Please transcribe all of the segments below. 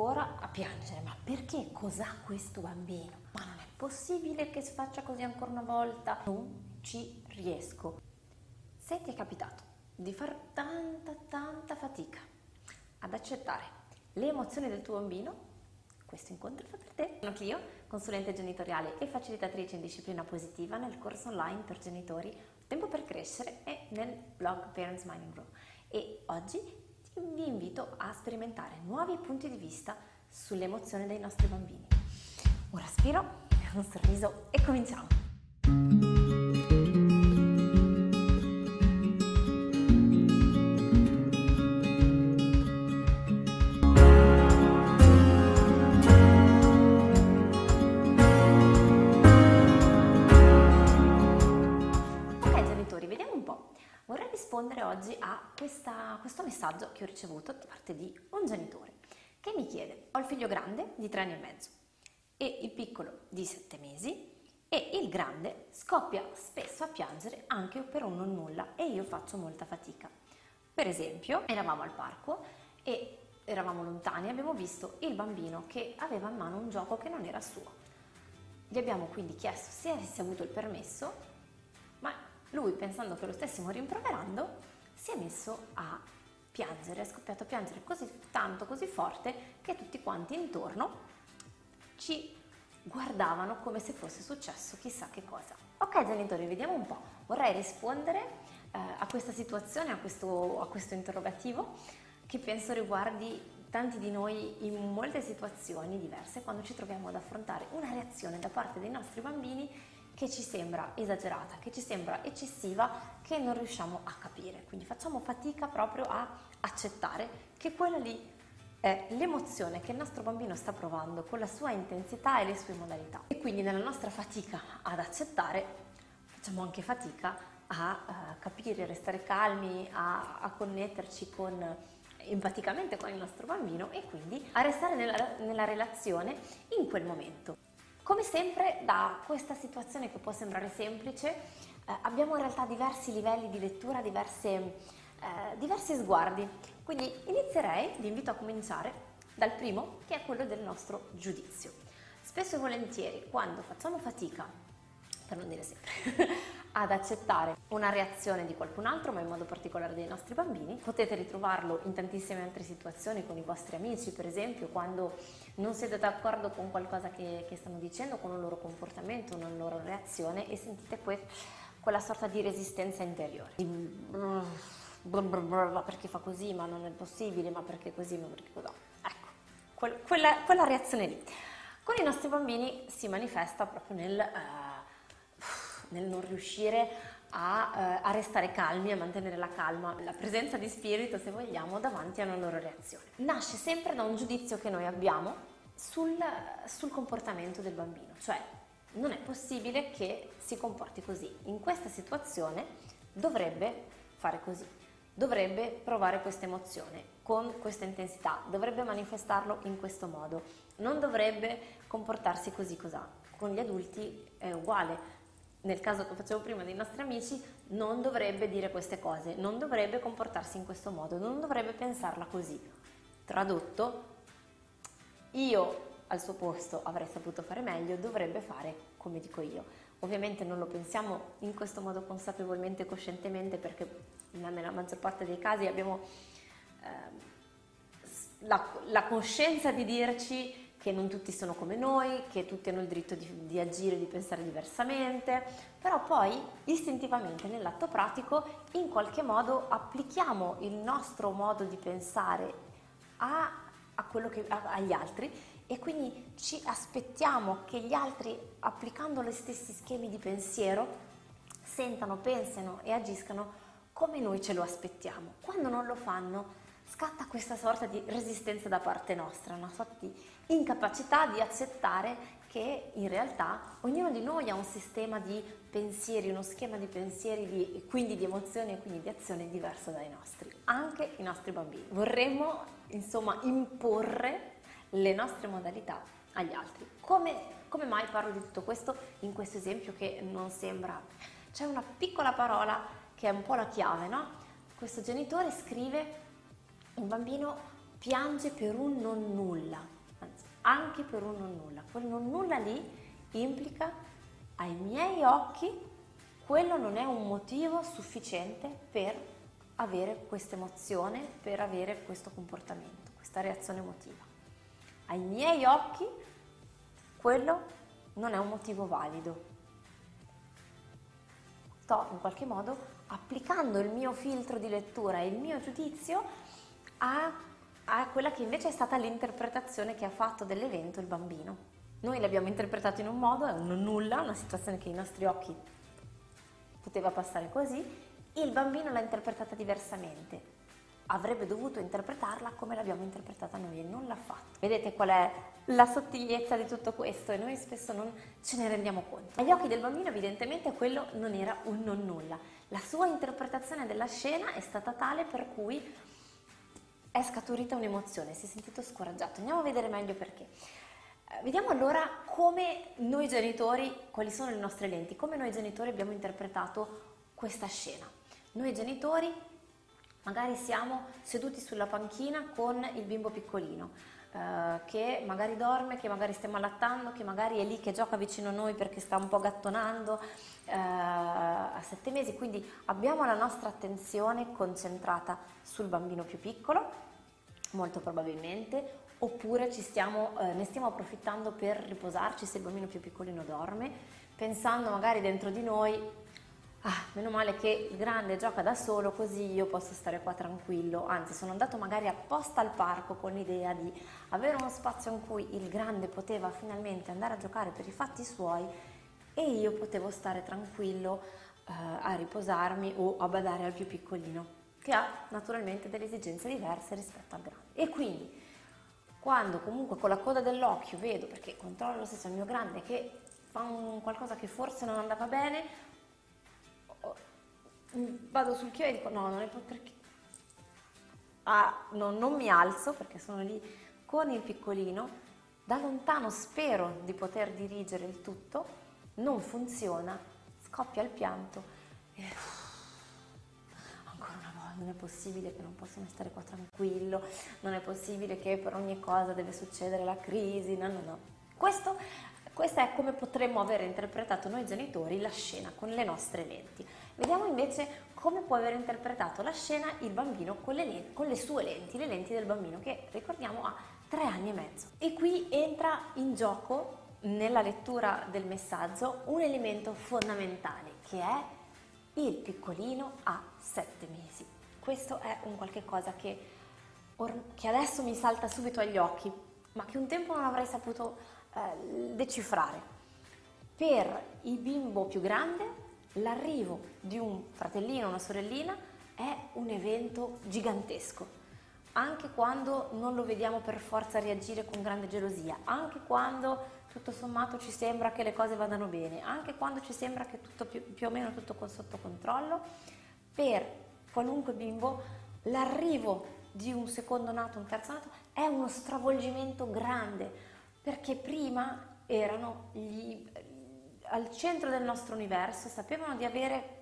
ancora a piangere. Ma perché? Cos'ha questo bambino? Ma non è possibile che si faccia così ancora una volta? Non ci riesco. Se ti è capitato di fare tanta, tanta fatica ad accettare le emozioni del tuo bambino, questo incontro fa per te. Sono Clio, consulente genitoriale e facilitatrice in disciplina positiva nel corso online per genitori Tempo per crescere e nel blog Parents Mining Room. E oggi vi invito a sperimentare nuovi punti di vista sulle emozioni dei nostri bambini. Un respiro, un sorriso e cominciamo! rispondere oggi a questa, questo messaggio che ho ricevuto da parte di un genitore che mi chiede, ho il figlio grande di tre anni e mezzo e il piccolo di sette mesi e il grande scoppia spesso a piangere anche per un non nulla e io faccio molta fatica. Per esempio, eravamo al parco e eravamo lontani e abbiamo visto il bambino che aveva in mano un gioco che non era suo. Gli abbiamo quindi chiesto se avesse avuto il permesso lui, pensando che lo stessimo rimproverando, si è messo a piangere, è scoppiato a piangere così tanto, così forte, che tutti quanti intorno ci guardavano come se fosse successo chissà che cosa. Ok genitori, vediamo un po'. Vorrei rispondere eh, a questa situazione, a questo, a questo interrogativo, che penso riguardi tanti di noi in molte situazioni diverse quando ci troviamo ad affrontare una reazione da parte dei nostri bambini che ci sembra esagerata, che ci sembra eccessiva, che non riusciamo a capire. Quindi facciamo fatica proprio a accettare che quella lì è l'emozione che il nostro bambino sta provando con la sua intensità e le sue modalità. E quindi nella nostra fatica ad accettare facciamo anche fatica a uh, capire, a restare calmi, a, a connetterci con empaticamente con il nostro bambino e quindi a restare nella, nella relazione in quel momento. Come sempre da questa situazione che può sembrare semplice eh, abbiamo in realtà diversi livelli di lettura, diverse, eh, diversi sguardi. Quindi inizierei, vi invito a cominciare dal primo che è quello del nostro giudizio. Spesso e volentieri quando facciamo fatica, per non dire sempre, ad accettare una reazione di qualcun altro, ma in modo particolare dei nostri bambini. Potete ritrovarlo in tantissime altre situazioni con i vostri amici, per esempio, quando non siete d'accordo con qualcosa che, che stanno dicendo, con un loro comportamento, una loro reazione e sentite que- quella sorta di resistenza interiore. Ma perché fa così, ma non è possibile, ma perché così, ma perché così. Ecco, quel, quella, quella, reazione lì. Con i nostri bambini si manifesta proprio nel... Uh, nel non riuscire a, eh, a, restare calmi, a mantenere la calma, la presenza di spirito, se vogliamo, davanti a una loro reazione. Nasce sempre da un giudizio che noi abbiamo sul, sul comportamento del bambino, cioè non è possibile che si comporti così. In questa situazione dovrebbe fare così, dovrebbe provare questa emozione con questa intensità, dovrebbe manifestarlo in questo modo, non dovrebbe comportarsi così cos'ha. Con gli adulti è uguale, nel caso che facevo prima dei nostri amici, non dovrebbe dire queste cose, non dovrebbe comportarsi in questo modo, non dovrebbe pensarla così. Tradotto, io al suo posto avrei saputo fare meglio, dovrebbe fare come dico io. Ovviamente non lo pensiamo in questo modo consapevolmente e coscientemente perché nella maggior parte dei casi abbiamo eh, la, la coscienza di dirci che non tutti sono come noi, che tutti hanno il diritto di, di agire, di pensare diversamente, però poi istintivamente nell'atto pratico in qualche modo applichiamo il nostro modo di pensare a, a che, a, agli altri e quindi ci aspettiamo che gli altri, applicando gli stessi schemi di pensiero, sentano, pensino e agiscano come noi ce lo aspettiamo. Quando non lo fanno, scatta questa sorta di resistenza da parte nostra, una sorta di incapacità di accettare che in realtà ognuno di noi ha un sistema di pensieri, uno schema di pensieri di, e quindi di emozioni e quindi di azioni diverso dai nostri, anche i nostri bambini. Vorremmo insomma imporre le nostre modalità agli altri. Come, come mai parlo di tutto questo in questo esempio che non sembra... C'è una piccola parola che è un po' la chiave, no? Questo genitore scrive un bambino piange per un non nulla anche per un non nulla. Quel non nulla lì implica ai miei occhi quello non è un motivo sufficiente per avere questa emozione, per avere questo comportamento, questa reazione emotiva. Ai miei occhi quello non è un motivo valido. Sto in qualche modo applicando il mio filtro di lettura e il mio giudizio a, a quella che invece è stata l'interpretazione che ha fatto dell'evento il bambino. Noi l'abbiamo interpretato in un modo, è un nulla, una situazione che ai nostri occhi poteva passare così, il bambino l'ha interpretata diversamente. Avrebbe dovuto interpretarla come l'abbiamo interpretata noi e non l'ha fatto. Vedete qual è la sottigliezza di tutto questo e noi spesso non ce ne rendiamo conto. Agli occhi del bambino evidentemente quello non era un non nulla. La sua interpretazione della scena è stata tale per cui è scaturita un'emozione, si è sentito scoraggiato. Andiamo a vedere meglio perché. Eh, vediamo allora come noi genitori, quali sono le nostre lenti, come noi genitori abbiamo interpretato questa scena. Noi genitori magari siamo seduti sulla panchina con il bimbo piccolino, eh, che magari dorme, che magari stiamo allattando, che magari è lì che gioca vicino a noi perché sta un po' gattonando eh, a sette mesi, quindi abbiamo la nostra attenzione concentrata sul bambino più piccolo, molto probabilmente, oppure stiamo, eh, ne stiamo approfittando per riposarci se il bambino più piccolino dorme, pensando magari dentro di noi, ah, meno male che il grande gioca da solo così io posso stare qua tranquillo, anzi sono andato magari apposta al parco con l'idea di avere uno spazio in cui il grande poteva finalmente andare a giocare per i fatti suoi e io potevo stare tranquillo eh, a riposarmi o a badare al più piccolino che ha naturalmente delle esigenze diverse rispetto al grande. E quindi quando comunque con la coda dell'occhio vedo, perché controllo lo stesso il mio grande che fa un qualcosa che forse non andava bene, vado sul chiodo e dico no, non è perché... Ah, no, non mi alzo perché sono lì con il piccolino, da lontano spero di poter dirigere il tutto, non funziona, scoppia il pianto e non è possibile che non possa stare qua tranquillo, non è possibile che per ogni cosa deve succedere la crisi, no, no, no. Questo, questa è come potremmo aver interpretato noi genitori la scena con le nostre lenti. Vediamo invece come può aver interpretato la scena il bambino con le, lenti, con le sue lenti, le lenti del bambino che ricordiamo ha tre anni e mezzo. E qui entra in gioco nella lettura del messaggio un elemento fondamentale che è il piccolino ha sette mesi. Questo è un qualche cosa che, che adesso mi salta subito agli occhi, ma che un tempo non avrei saputo eh, decifrare. Per il bimbo più grande l'arrivo di un fratellino una sorellina è un evento gigantesco, anche quando non lo vediamo per forza reagire con grande gelosia, anche quando tutto sommato ci sembra che le cose vadano bene, anche quando ci sembra che tutto più, più o meno tutto sotto controllo, per qualunque bimbo, l'arrivo di un secondo nato, un terzo nato, è uno stravolgimento grande, perché prima erano gli, al centro del nostro universo, sapevano di avere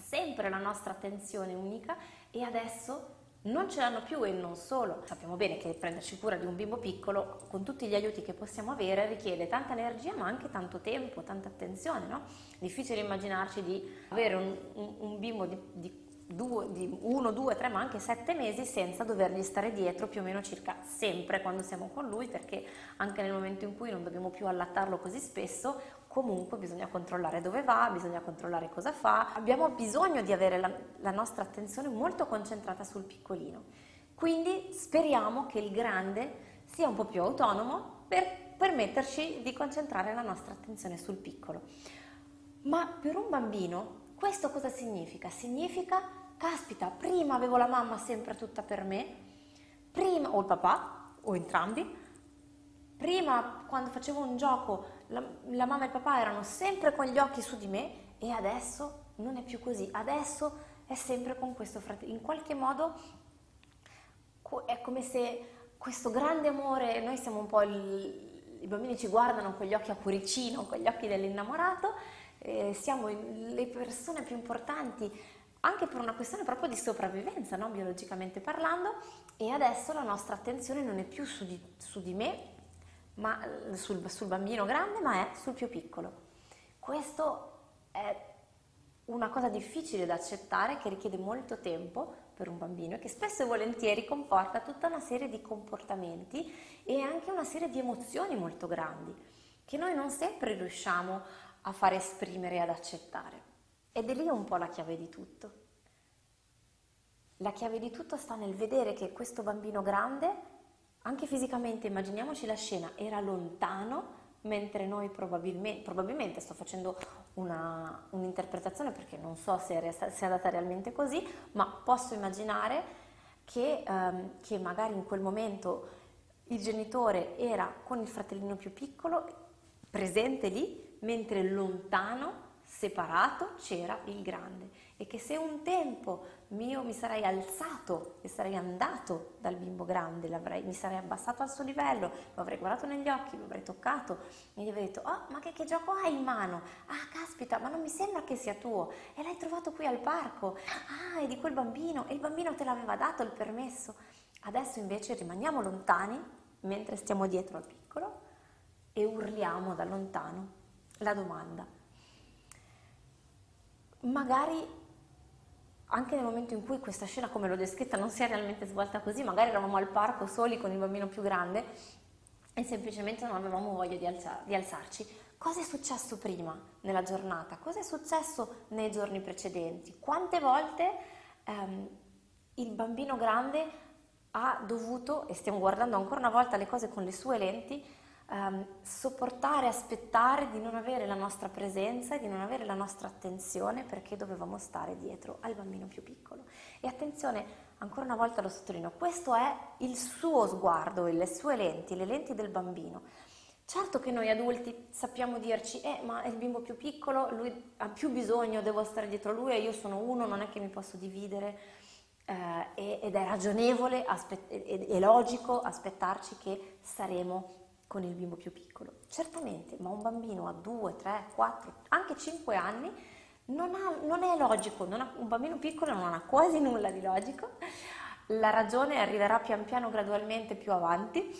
sempre la nostra attenzione unica e adesso non ce l'hanno più e non solo. Sappiamo bene che prenderci cura di un bimbo piccolo, con tutti gli aiuti che possiamo avere, richiede tanta energia ma anche tanto tempo, tanta attenzione, no? Difficile immaginarci di avere un, un, un bimbo di, di due, di uno, due, tre, ma anche sette mesi senza dovergli stare dietro più o meno circa sempre quando siamo con lui, perché anche nel momento in cui non dobbiamo più allattarlo così spesso, comunque bisogna controllare dove va, bisogna controllare cosa fa, abbiamo bisogno di avere la, la nostra attenzione molto concentrata sul piccolino. Quindi speriamo che il grande sia un po' più autonomo per permetterci di concentrare la nostra attenzione sul piccolo. Ma per un bambino questo cosa significa? Significa caspita, prima avevo la mamma sempre tutta per me, prima, o il papà, o entrambi, prima quando facevo un gioco la, la mamma e il papà erano sempre con gli occhi su di me e adesso non è più così, adesso è sempre con questo fratello, in qualche modo è come se questo grande amore, noi siamo un po' il, i bambini ci guardano con gli occhi a cuoricino, con gli occhi dell'innamorato, eh, siamo le persone più importanti anche per una questione proprio di sopravvivenza, no? biologicamente parlando, e adesso la nostra attenzione non è più su di, su di me, ma, sul, sul bambino grande, ma è sul più piccolo. Questo è una cosa difficile da accettare che richiede molto tempo per un bambino e che spesso e volentieri comporta tutta una serie di comportamenti e anche una serie di emozioni molto grandi che noi non sempre riusciamo a far esprimere e ad accettare. Ed è lì un po' la chiave di tutto. La chiave di tutto sta nel vedere che questo bambino grande, anche fisicamente, immaginiamoci la scena, era lontano, mentre noi probabilmente, probabilmente sto facendo una, un'interpretazione perché non so se è, se è andata realmente così, ma posso immaginare che, um, che magari in quel momento il genitore era con il fratellino più piccolo presente lì, mentre lontano separato c'era il grande e che se un tempo mio mi sarei alzato e sarei andato dal bimbo grande, mi sarei abbassato al suo livello, lo avrei guardato negli occhi, lo avrei toccato e gli avrei detto oh ma che, che gioco hai in mano? Ah caspita ma non mi sembra che sia tuo e l'hai trovato qui al parco, ah è di quel bambino e il bambino te l'aveva dato il permesso. Adesso invece rimaniamo lontani mentre stiamo dietro al piccolo e urliamo da lontano la domanda magari anche nel momento in cui questa scena, come l'ho descritta, non si è realmente svolta così, magari eravamo al parco soli con il bambino più grande e semplicemente non avevamo voglia di, alza- di alzarci. Cosa è successo prima nella giornata? Cosa è successo nei giorni precedenti? Quante volte ehm, il bambino grande ha dovuto, e stiamo guardando ancora una volta le cose con le sue lenti, um, sopportare, aspettare di non avere la nostra presenza e di non avere la nostra attenzione perché dovevamo stare dietro al bambino più piccolo. E attenzione, ancora una volta lo sottolineo, questo è il suo sguardo, le sue lenti, le lenti del bambino. Certo che noi adulti sappiamo dirci, eh, ma è il bimbo più piccolo, lui ha più bisogno, devo stare dietro a lui e io sono uno, non è che mi posso dividere. Eh, ed è ragionevole e logico aspettarci che saremo con il bimbo più piccolo. Certamente, ma un bambino a 2, 3, 4, anche 5 anni non, ha, non è logico, non ha, un bambino piccolo non ha quasi nulla di logico, la ragione arriverà pian piano gradualmente più avanti,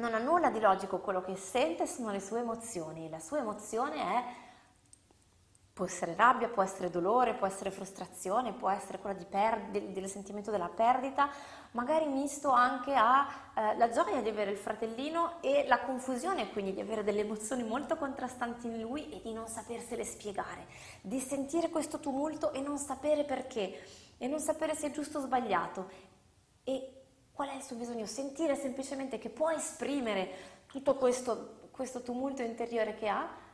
non ha nulla di logico, quello che sente sono le sue emozioni, la sua emozione è può essere rabbia, può essere dolore, può essere frustrazione, può essere quella di per- del, del, sentimento della perdita, magari misto anche alla eh, gioia di avere il fratellino e la confusione, quindi di avere delle emozioni molto contrastanti in lui e di non sapersele spiegare, di sentire questo tumulto e non sapere perché, e non sapere se è giusto o sbagliato. E qual è il suo bisogno? Sentire semplicemente che può esprimere tutto questo, questo tumulto interiore che ha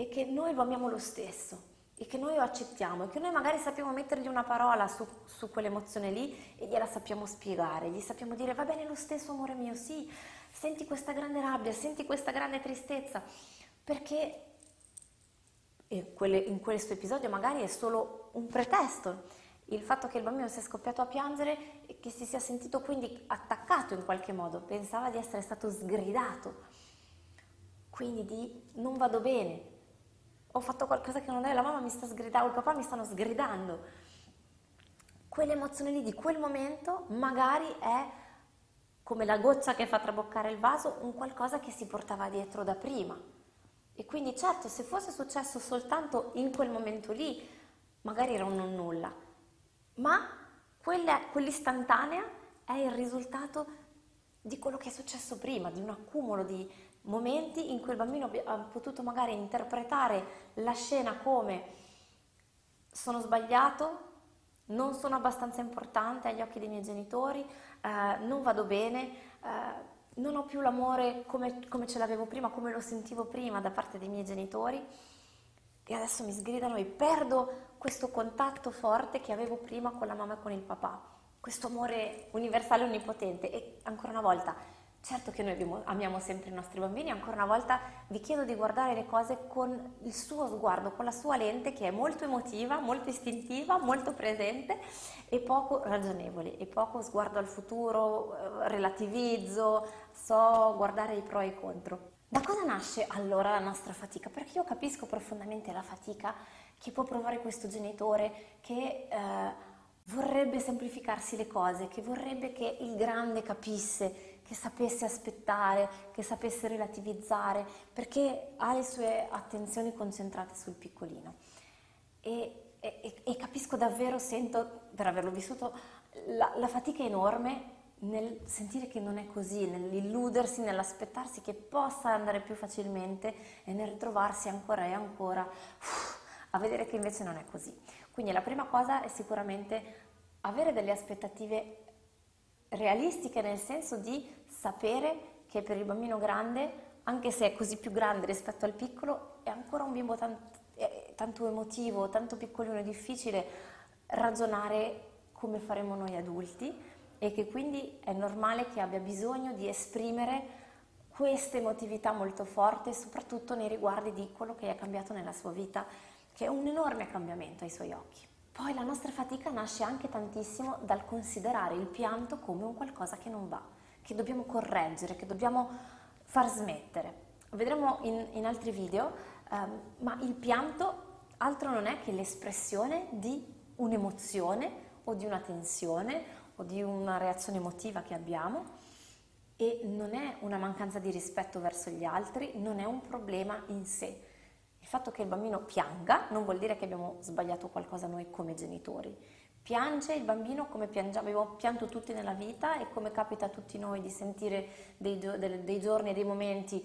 e che noi lo amiamo lo stesso e che noi lo accettiamo e che noi magari sappiamo mettergli una parola su, su quell'emozione lì e gliela sappiamo spiegare, gli sappiamo dire va bene lo stesso amore mio, sì, senti questa grande rabbia, senti questa grande tristezza, perché in questo episodio magari è solo un pretesto, il fatto che il bambino sia scoppiato a piangere e che si sia sentito quindi attaccato in qualche modo, pensava di essere stato sgridato, quindi di non vado bene, ho fatto qualcosa che non è, la mamma mi sta sgridando, il papà mi stanno sgridando. Quell'emozione lì di quel momento magari è come la goccia che fa traboccare il vaso, un qualcosa che si portava dietro da prima. E quindi certo, se fosse successo soltanto in quel momento lì, magari era un non nulla, ma quella, quell'istantanea è il risultato di quello che è successo prima, di un accumulo di, momenti in cui il bambino ha potuto magari interpretare la scena come sono sbagliato, non sono abbastanza importante agli occhi dei miei genitori, eh, non vado bene, eh, non ho più l'amore come, come ce l'avevo prima, come lo sentivo prima da parte dei miei genitori. E adesso mi sgridano e perdo questo contatto forte che avevo prima con la mamma e con il papà, questo amore universale onnipotente. E ancora una volta Certo che noi amiamo sempre i nostri bambini, ancora una volta vi chiedo di guardare le cose con il suo sguardo, con la sua lente che è molto emotiva, molto istintiva, molto presente e poco ragionevole, e poco sguardo al futuro, eh, relativizzo, so guardare i pro e i contro. Da cosa nasce allora la nostra fatica? Perché io capisco profondamente la fatica che può provare questo genitore che... Eh, vorrebbe semplificarsi le cose, che vorrebbe che il grande capisse che sapesse aspettare, che sapesse relativizzare, perché ha le sue attenzioni concentrate sul piccolino. E, e, e capisco davvero, sento, per averlo vissuto, la, la fatica enorme nel sentire che non è così, nell'illudersi, nell'aspettarsi che possa andare più facilmente e nel ritrovarsi ancora e ancora uff, a vedere che invece non è così. Quindi la prima cosa è sicuramente avere delle aspettative realistiche nel senso di sapere che per il bambino grande, anche se è così più grande rispetto al piccolo, è ancora un bimbo tanto, tanto emotivo, tanto piccolino e difficile ragionare come faremo noi adulti e che quindi è normale che abbia bisogno di esprimere questa emotività molto forte, soprattutto nei riguardi di quello che è cambiato nella sua vita, che è un enorme cambiamento ai suoi occhi. Poi la nostra fatica nasce anche tantissimo dal considerare il pianto come un qualcosa che non va, che dobbiamo correggere, che dobbiamo far smettere. Vedremo in, in altri video, um, ma il pianto altro non è che l'espressione di un'emozione o di una tensione o di una reazione emotiva che abbiamo e non è una mancanza di rispetto verso gli altri, non è un problema in sé. Fatto che il bambino pianga non vuol dire che abbiamo sbagliato qualcosa noi come genitori. Piange il bambino come piangiamo, abbiamo pianto tutti nella vita e come capita a tutti noi di sentire dei, dei, dei giorni e dei momenti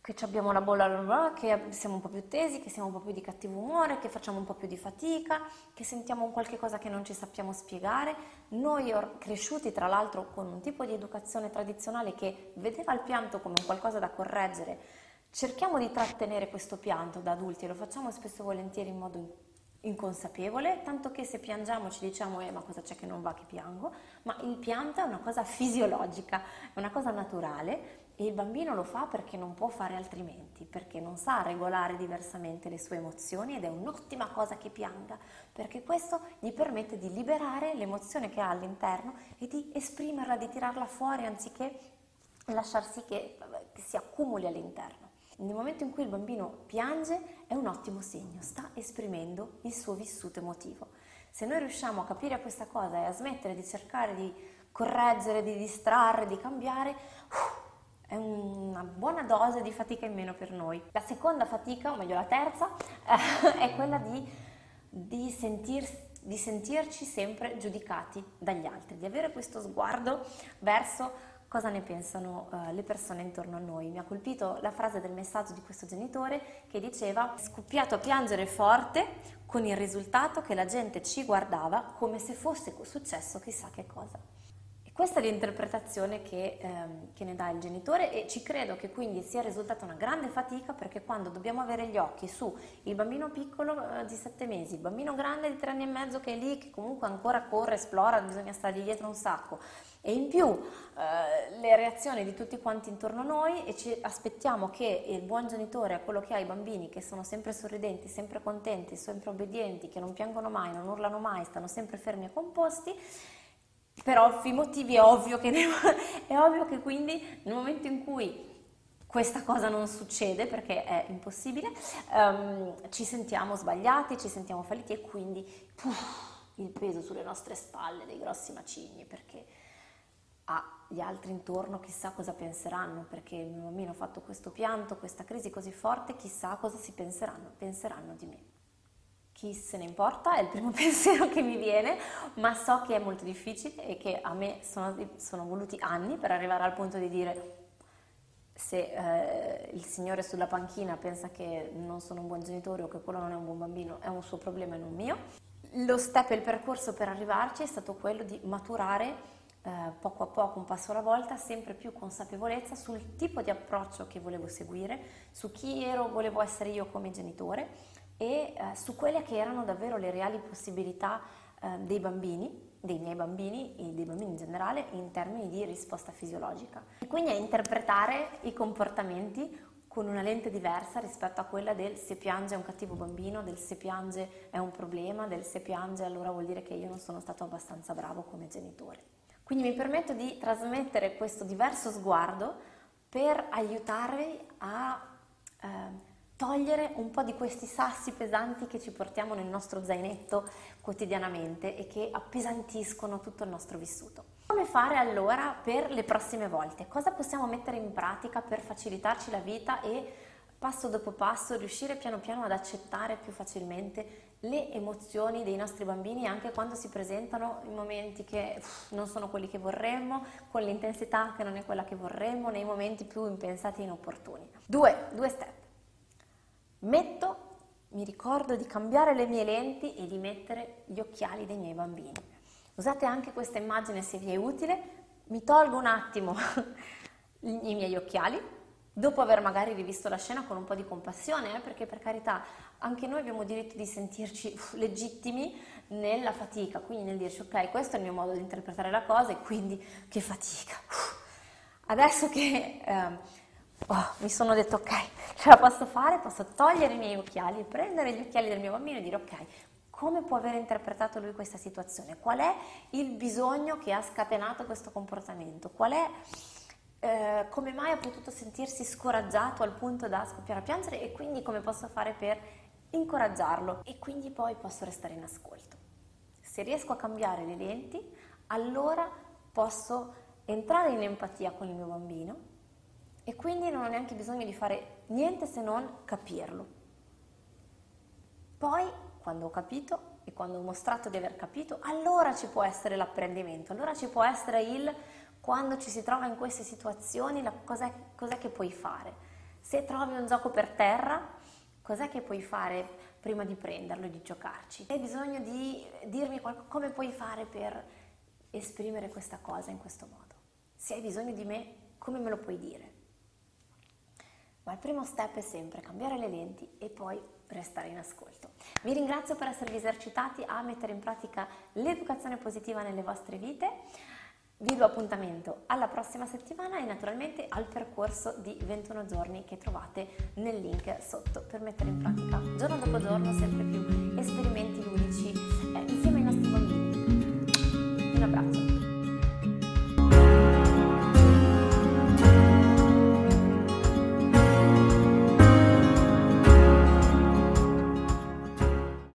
che abbiamo la bolla, che siamo un po' più tesi, che siamo un po' più di cattivo umore, che facciamo un po' più di fatica, che sentiamo un qualche cosa che non ci sappiamo spiegare. Noi cresciuti tra l'altro con un tipo di educazione tradizionale che vedeva il pianto come un qualcosa da correggere, cerchiamo di trattenere questo pianto da adulti e lo facciamo spesso e volentieri in modo inconsapevole, tanto che se piangiamo ci diciamo eh ma cosa c'è che non va che piango, ma il pianto è una cosa fisiologica, è una cosa naturale e il bambino lo fa perché non può fare altrimenti, perché non sa regolare diversamente le sue emozioni ed è un'ottima cosa che pianga, perché questo gli permette di liberare l'emozione che ha all'interno e di esprimerla, di tirarla fuori anziché lasciarsi che, che si accumuli all'interno. Nel momento in cui il bambino piange è un ottimo segno, sta esprimendo il suo vissuto emotivo. Se noi riusciamo a capire questa cosa e a smettere di cercare di correggere, di distrarre, di cambiare, uh, è una buona dose di fatica in meno per noi. La seconda fatica, o meglio la terza, è quella di, di, sentir, di sentirci sempre giudicati dagli altri, di avere questo sguardo verso cosa ne pensano uh, le persone intorno a noi. Mi ha colpito la frase del messaggio di questo genitore che diceva scoppiato a piangere forte con il risultato che la gente ci guardava come se fosse successo chissà che cosa. Questa è l'interpretazione che, ehm, che, ne dà il genitore e ci credo che quindi sia risultata una grande fatica perché quando dobbiamo avere gli occhi su il bambino piccolo eh, di 7 mesi, il bambino grande di 3 anni e mezzo che è lì, che comunque ancora corre, esplora, bisogna stargli dietro un sacco e in più eh, le reazioni di tutti quanti intorno a noi e ci aspettiamo che il buon genitore a quello che ha i bambini che sono sempre sorridenti, sempre contenti, sempre obbedienti, che non piangono mai, non urlano mai, stanno sempre fermi e composti, per ovvi motivi è ovvio, che, è ovvio che quindi nel momento in cui questa cosa non succede perché è impossibile, um, ci sentiamo sbagliati, ci sentiamo falliti e quindi puff, il peso sulle nostre spalle dei grossi macigni perché agli altri intorno chissà cosa penseranno perché il mio bambino ha fatto questo pianto, questa crisi così forte, chissà cosa si penseranno, penseranno di me chi se ne importa, è il primo pensiero che mi viene, ma so che è molto difficile e che a me sono, sono voluti anni per arrivare al punto di dire se eh, il signore sulla panchina pensa che non sono un buon genitore o che quello non è un buon bambino, è un suo problema e non mio. Lo step e il percorso per arrivarci è stato quello di maturare eh, poco a poco, un passo alla volta, sempre più consapevolezza sul tipo di approccio che volevo seguire, su chi ero, volevo essere io come genitore e eh, su quelle che erano davvero le reali possibilità eh, dei bambini, dei miei bambini e dei bambini in generale in termini di risposta fisiologica. E quindi a interpretare i comportamenti con una lente diversa rispetto a quella del se piange è un cattivo bambino, del se piange è un problema, del se piange allora vuol dire che io non sono stato abbastanza bravo come genitore. Quindi mi permetto di trasmettere questo diverso sguardo per aiutarvi a eh, togliere un po' di questi sassi pesanti che ci portiamo nel nostro zainetto quotidianamente e che appesantiscono tutto il nostro vissuto. Come fare allora per le prossime volte? Cosa possiamo mettere in pratica per facilitarci la vita e passo dopo passo riuscire piano piano ad accettare più facilmente le emozioni dei nostri bambini anche quando si presentano in momenti che uff, non sono quelli che vorremmo, con l'intensità che non è quella che vorremmo, nei momenti più impensati e inopportuni. Due, due step. Metto, mi ricordo di cambiare le mie lenti e di mettere gli occhiali dei miei bambini. Usate anche questa immagine se vi è utile. Mi tolgo un attimo i miei occhiali, dopo aver magari rivisto la scena con un po' di compassione, eh, perché per carità anche noi abbiamo diritto di sentirci legittimi nella fatica, quindi nel dirci ok, questo è il mio modo di interpretare la cosa e quindi che fatica. Adesso che eh, oh, mi sono detto ok, ce la posso fare, posso togliere i miei occhiali, prendere gli occhiali del mio bambino e dire ok, come può aver interpretato lui questa situazione? Qual è il bisogno che ha scatenato questo comportamento? Qual è eh, come mai ha potuto sentirsi scoraggiato al punto da scoppiare a piangere e quindi come posso fare per incoraggiarlo e quindi poi posso restare in ascolto. Se riesco a cambiare le lenti, allora posso entrare in empatia con il mio bambino e quindi non ho neanche bisogno di fare niente se non capirlo. Poi, quando ho capito e quando ho mostrato di aver capito, allora ci può essere l'apprendimento, allora ci può essere il quando ci si trova in queste situazioni, cos'è, cos'è che puoi fare. Se trovi un gioco per terra, cos'è che puoi fare prima di prenderlo e di giocarci? Hai bisogno di dirmi qualcosa, come puoi fare per esprimere questa cosa in questo modo? Se hai bisogno di me, come me lo puoi dire? Ma il primo step è sempre cambiare le lenti e poi restare in ascolto. Vi ringrazio per esservi esercitati a mettere in pratica l'educazione positiva nelle vostre vite. Vi do appuntamento alla prossima settimana e naturalmente al percorso di 21 giorni che trovate nel link sotto per mettere in pratica giorno dopo giorno sempre più esperimenti ludici eh, insieme ai nostri bambini. Un abbraccio.